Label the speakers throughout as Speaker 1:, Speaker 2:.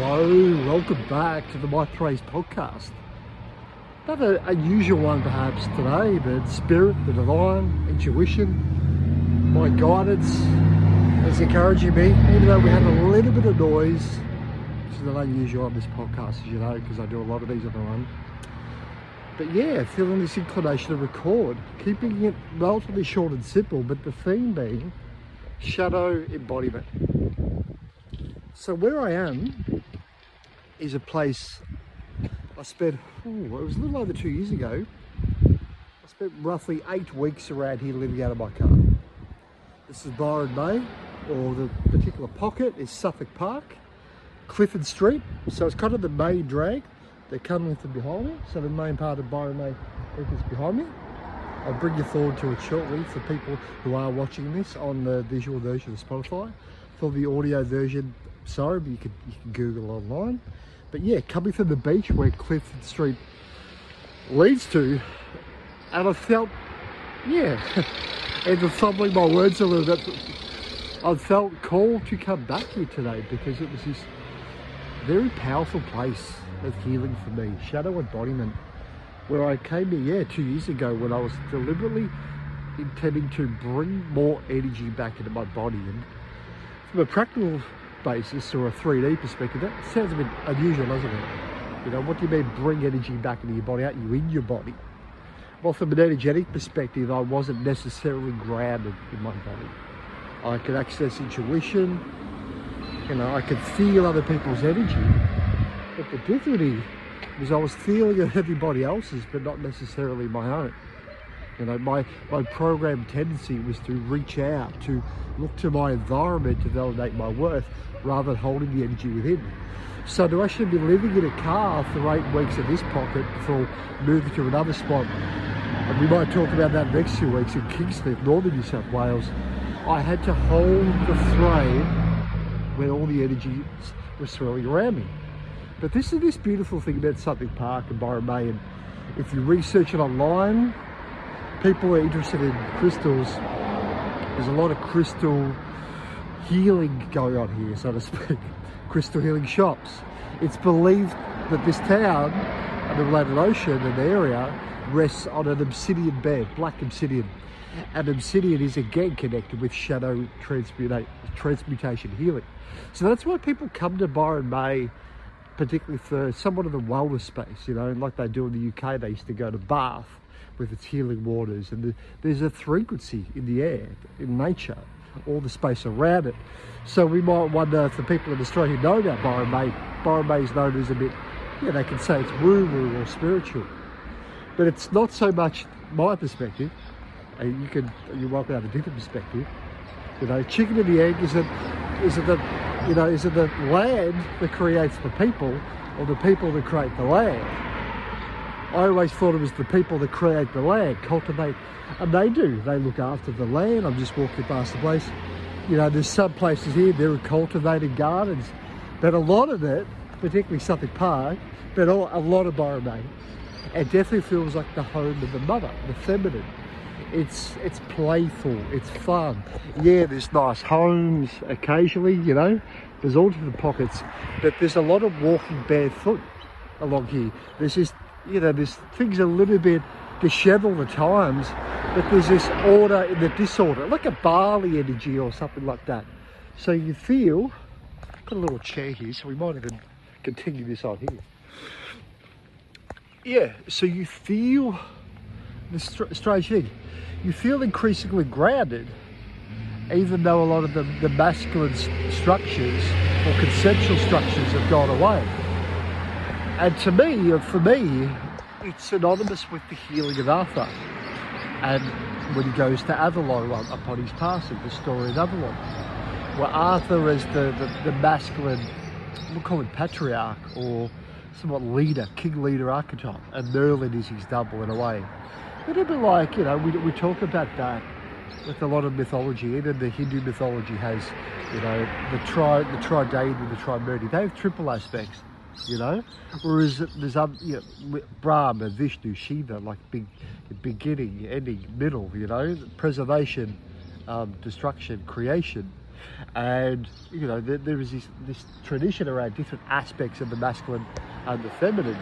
Speaker 1: Hello, welcome back to the Mike Frase podcast. Not an unusual one perhaps today, but spirit, the divine, intuition, my guidance is encouraging me, even though we had a little bit of noise, which is not unusual on this podcast, as you know, because I do a lot of these on the run. But yeah, feeling this inclination to record, keeping it relatively short and simple, but the theme being shadow embodiment. So where I am is a place I spent, it was a little over two years ago. I spent roughly eight weeks around here living out of my car. This is Byron Bay, or the particular pocket is Suffolk Park, Clifford Street. So it's kind of the main drag. They're coming from behind me. So the main part of Byron Bay is behind me. I'll bring you forward to it shortly for people who are watching this on the visual version of Spotify. For the audio version, sorry, but you can, you can Google online. But yeah, coming from the beach where Clifton Street leads to, and I felt, yeah, and to fumbling my words a little bit, I felt called to come back here today because it was this very powerful place of healing for me, shadow embodiment, where I came here, yeah, two years ago when I was deliberately intending to bring more energy back into my body. And from a practical basis or a 3D perspective, that sounds a bit unusual, doesn't it? You know, what do you mean bring energy back into your body? Aren't you in your body? Well, from an energetic perspective, I wasn't necessarily grounded in my body. I could access intuition, you know, I could feel other people's energy. But the difficulty was I was feeling everybody else's, but not necessarily my own. You know, my, my program tendency was to reach out, to look to my environment to validate my worth rather than holding the energy within. So to actually be living in a car for eight weeks in this pocket before moving to another spot, and we might talk about that next few weeks in Kingscliff, northern New South Wales, I had to hold the frame where all the energy was swirling around me. But this is this beautiful thing about Suffolk Park and Byron Bay, and if you research it online, people are interested in crystals. There's a lot of crystal healing going on here, so to speak. crystal healing shops. It's believed that this town and the related ocean and the area rests on an obsidian bed, black obsidian. And obsidian is again connected with shadow transmuta transmutation healing. So that's why people come to Byron Bay, particularly for somewhat of the wellness space, you know, like they do in the UK, they used to go to Bath with its healing waters, and the, there's a frequency in the air, in nature, all the space around it. So we might wonder if the people in Australia know about Byron Bay, Byron Bay is known as a bit, yeah, they can say it's woo-woo or spiritual. But it's not so much my perspective, and you can, you're welcome to have a different perspective. You know, chicken and the egg, is it, is it the, you know, is it the land that creates the people or the people that create the land? I always thought it was the people that create the land, cultivate, and they do. They look after the land. I'm just walking past the place. You know, there's some places here, there are cultivated gardens, but a lot of it, particularly Suffolk Park, but a lot of Bay, it definitely feels like the home of the mother, the feminine. It's it's playful, it's fun. Yeah, there's nice homes occasionally, you know, there's all different pockets, but there's a lot of walking barefoot along here. There's just you know, there's things a little bit disheveled at times, but there's this order in the disorder, like a Bali energy or something like that. So you feel, got a little chair here, so we might even continue this on here. Yeah, so you feel the strange thing. You feel increasingly grounded, even though a lot of the, the masculine structures or consensual structures have gone away. And to me, for me, it's synonymous with the healing of Arthur. And when he goes to Avalon upon his passing, the story of Avalon, where Arthur is the, the, the masculine, we'll call him patriarch or somewhat leader, king leader archetype, and Merlin is his double in a way. Little bit like, you know, we, we talk about that with a lot of mythology, even the Hindu mythology has, you know, the tri the trideity, the trimurti. They have triple aspects you know. Whereas there's you know, Brahma, Vishnu, Shiva, like big beginning, ending, middle, you know, preservation, um, destruction, creation. And you know, there, there is this, this tradition around different aspects of the masculine and the feminine.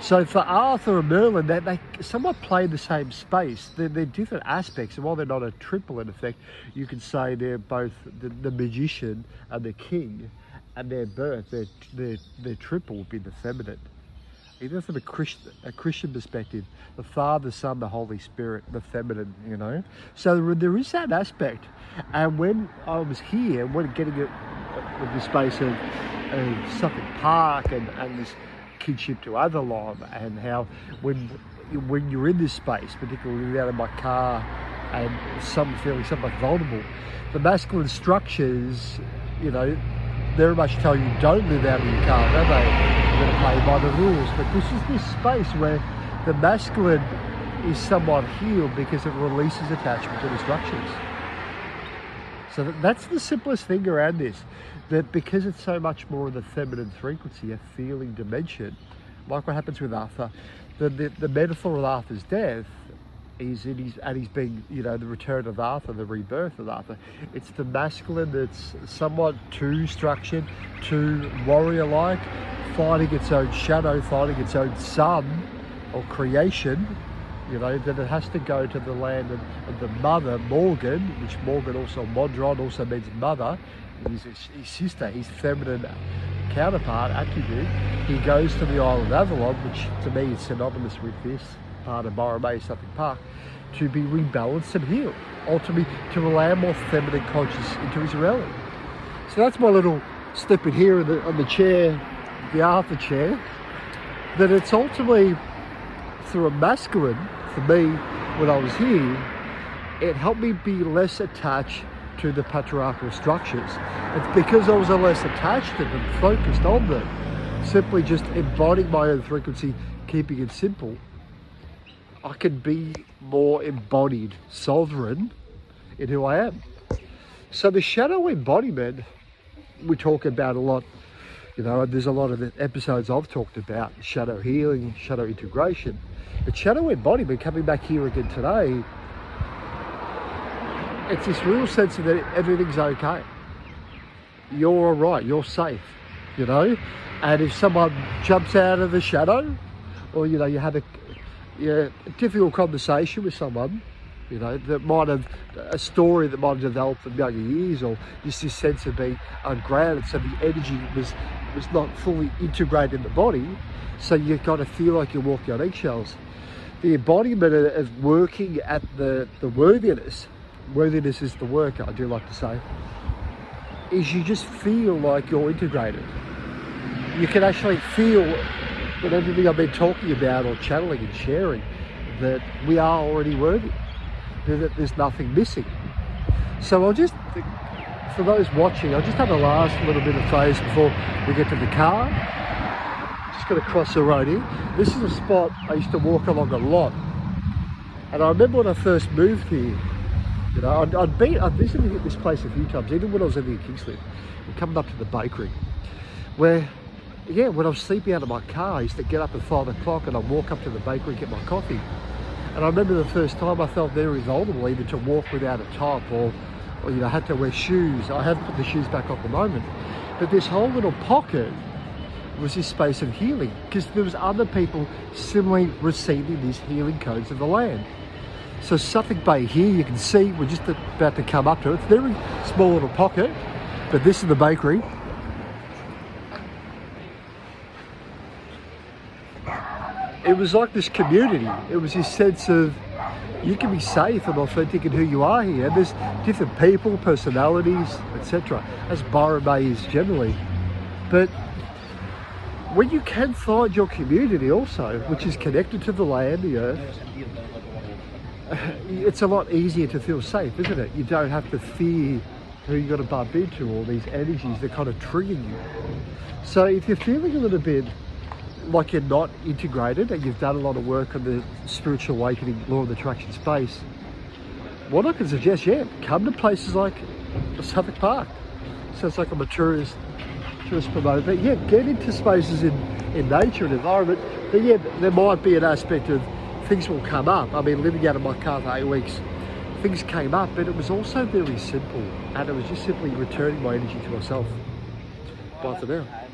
Speaker 1: So for Arthur and Merlin, they, they somewhat play the same space. They're, they're, different aspects, and while they're not a triple in effect, you can say they're both the, the magician and the king, and their birth, their, their, their triple would be the feminine. Even from a Christian, a Christian perspective, the Father, Son, the Holy Spirit, the feminine, you know. So there is that aspect. And when I was here, when getting it with the space of, of Suffolk Park and, and this kinship to Avalon and how when when you're in this space, particularly out of my car and some feeling somewhat vulnerable, the masculine structures, you know, very much tell you don't live out of your car, do they? Going to play by the rules. But this is this space where the masculine is somewhat healed because it releases attachment to structures. So that's the simplest thing around this that because it's so much more of the feminine frequency, a feeling dimension, like what happens with Arthur, the, the, the metaphor of Arthur's death is in his, and he's being, you know, the return of Arthur, the rebirth of Arthur. It's the masculine that's somewhat too structured, too warrior-like, fighting its own shadow, fighting its own sun or creation, you know, that it has to go to the land of, of the mother, Morgan, which Morgan also, Modron also means mother, his, his sister, his feminine counterpart, attribute, he goes to the Isle of Avalon, which to me is synonymous with this part of Borromeo Suffolk Park, to be rebalanced and healed, ultimately to allow more feminine conscious into his reality. So that's my little snippet here on the, on the chair, the Arthur chair, that it's ultimately through a masculine, for me, when I was here, it helped me be less attached to the patriarchal structures. It's because I was less attached to them, focused on them, simply just embodying my own frequency, keeping it simple. I can be more embodied, sovereign in who I am. So the shadow embodiment we talk about a lot. You know, there's a lot of episodes I've talked about shadow healing, shadow integration. But shadow embodiment coming back here again today it's this real sense of that everything's okay. You're all right, you're safe, you know? And if someone jumps out of the shadow, or, you know, you have a, yeah, a difficult conversation with someone, you know, that might have, a story that might have developed from younger years, or just this sense of being ungrounded, so the energy was, was not fully integrated in the body, so you kind of feel like you're walking on eggshells. The embodiment of working at the, the worthiness worthiness is the work, I do like to say, is you just feel like you're integrated. You can actually feel that everything I've been talking about or channeling and sharing, that we are already worthy, that there's nothing missing. So I'll just, for those watching, I'll just have a last little bit of phase before we get to the car. Just going to cross the road here. This is a spot I used to walk along a lot. And I remember when I first moved here, you know, I'd, I'd been, I'd visited this place a few times, even when I was living in Kingscliff, and coming up to the bakery, where, yeah, when I was sleeping out of my car, I used to get up at five o'clock and I'd walk up to the bakery and get my coffee. And I remember the first time I felt very vulnerable even to walk without a top or, or you know, had to wear shoes. I have put the shoes back on the moment. But this whole little pocket was this space of healing because there was other people similarly receiving these healing codes of the land. So Suffolk Bay here, you can see we're just about to come up to it. It's a very small little pocket, but this is the bakery. It was like this community. It was this sense of you can be safe and authentic in who you are here. There's different people, personalities, etc. As Byron Bay is generally. But when you can find your community also, which is connected to the land, the earth, it's a lot easier to feel safe, isn't it? You don't have to fear who you're going to bump into or these energies that kind of trigger you. So if you're feeling a little bit like you're not integrated and you've done a lot of work on the spiritual awakening law of attraction space, what I can suggest, yeah, come to places like Suffolk Park. Sounds like I'm a tourist, tourist promoter, but yeah, get into spaces in, in nature and environment. But yeah, there might be an aspect of things will come up. I mean, living out of my car for eight weeks, things came up, but it was also very simple, and it was just simply returning my energy to myself. Bye for now.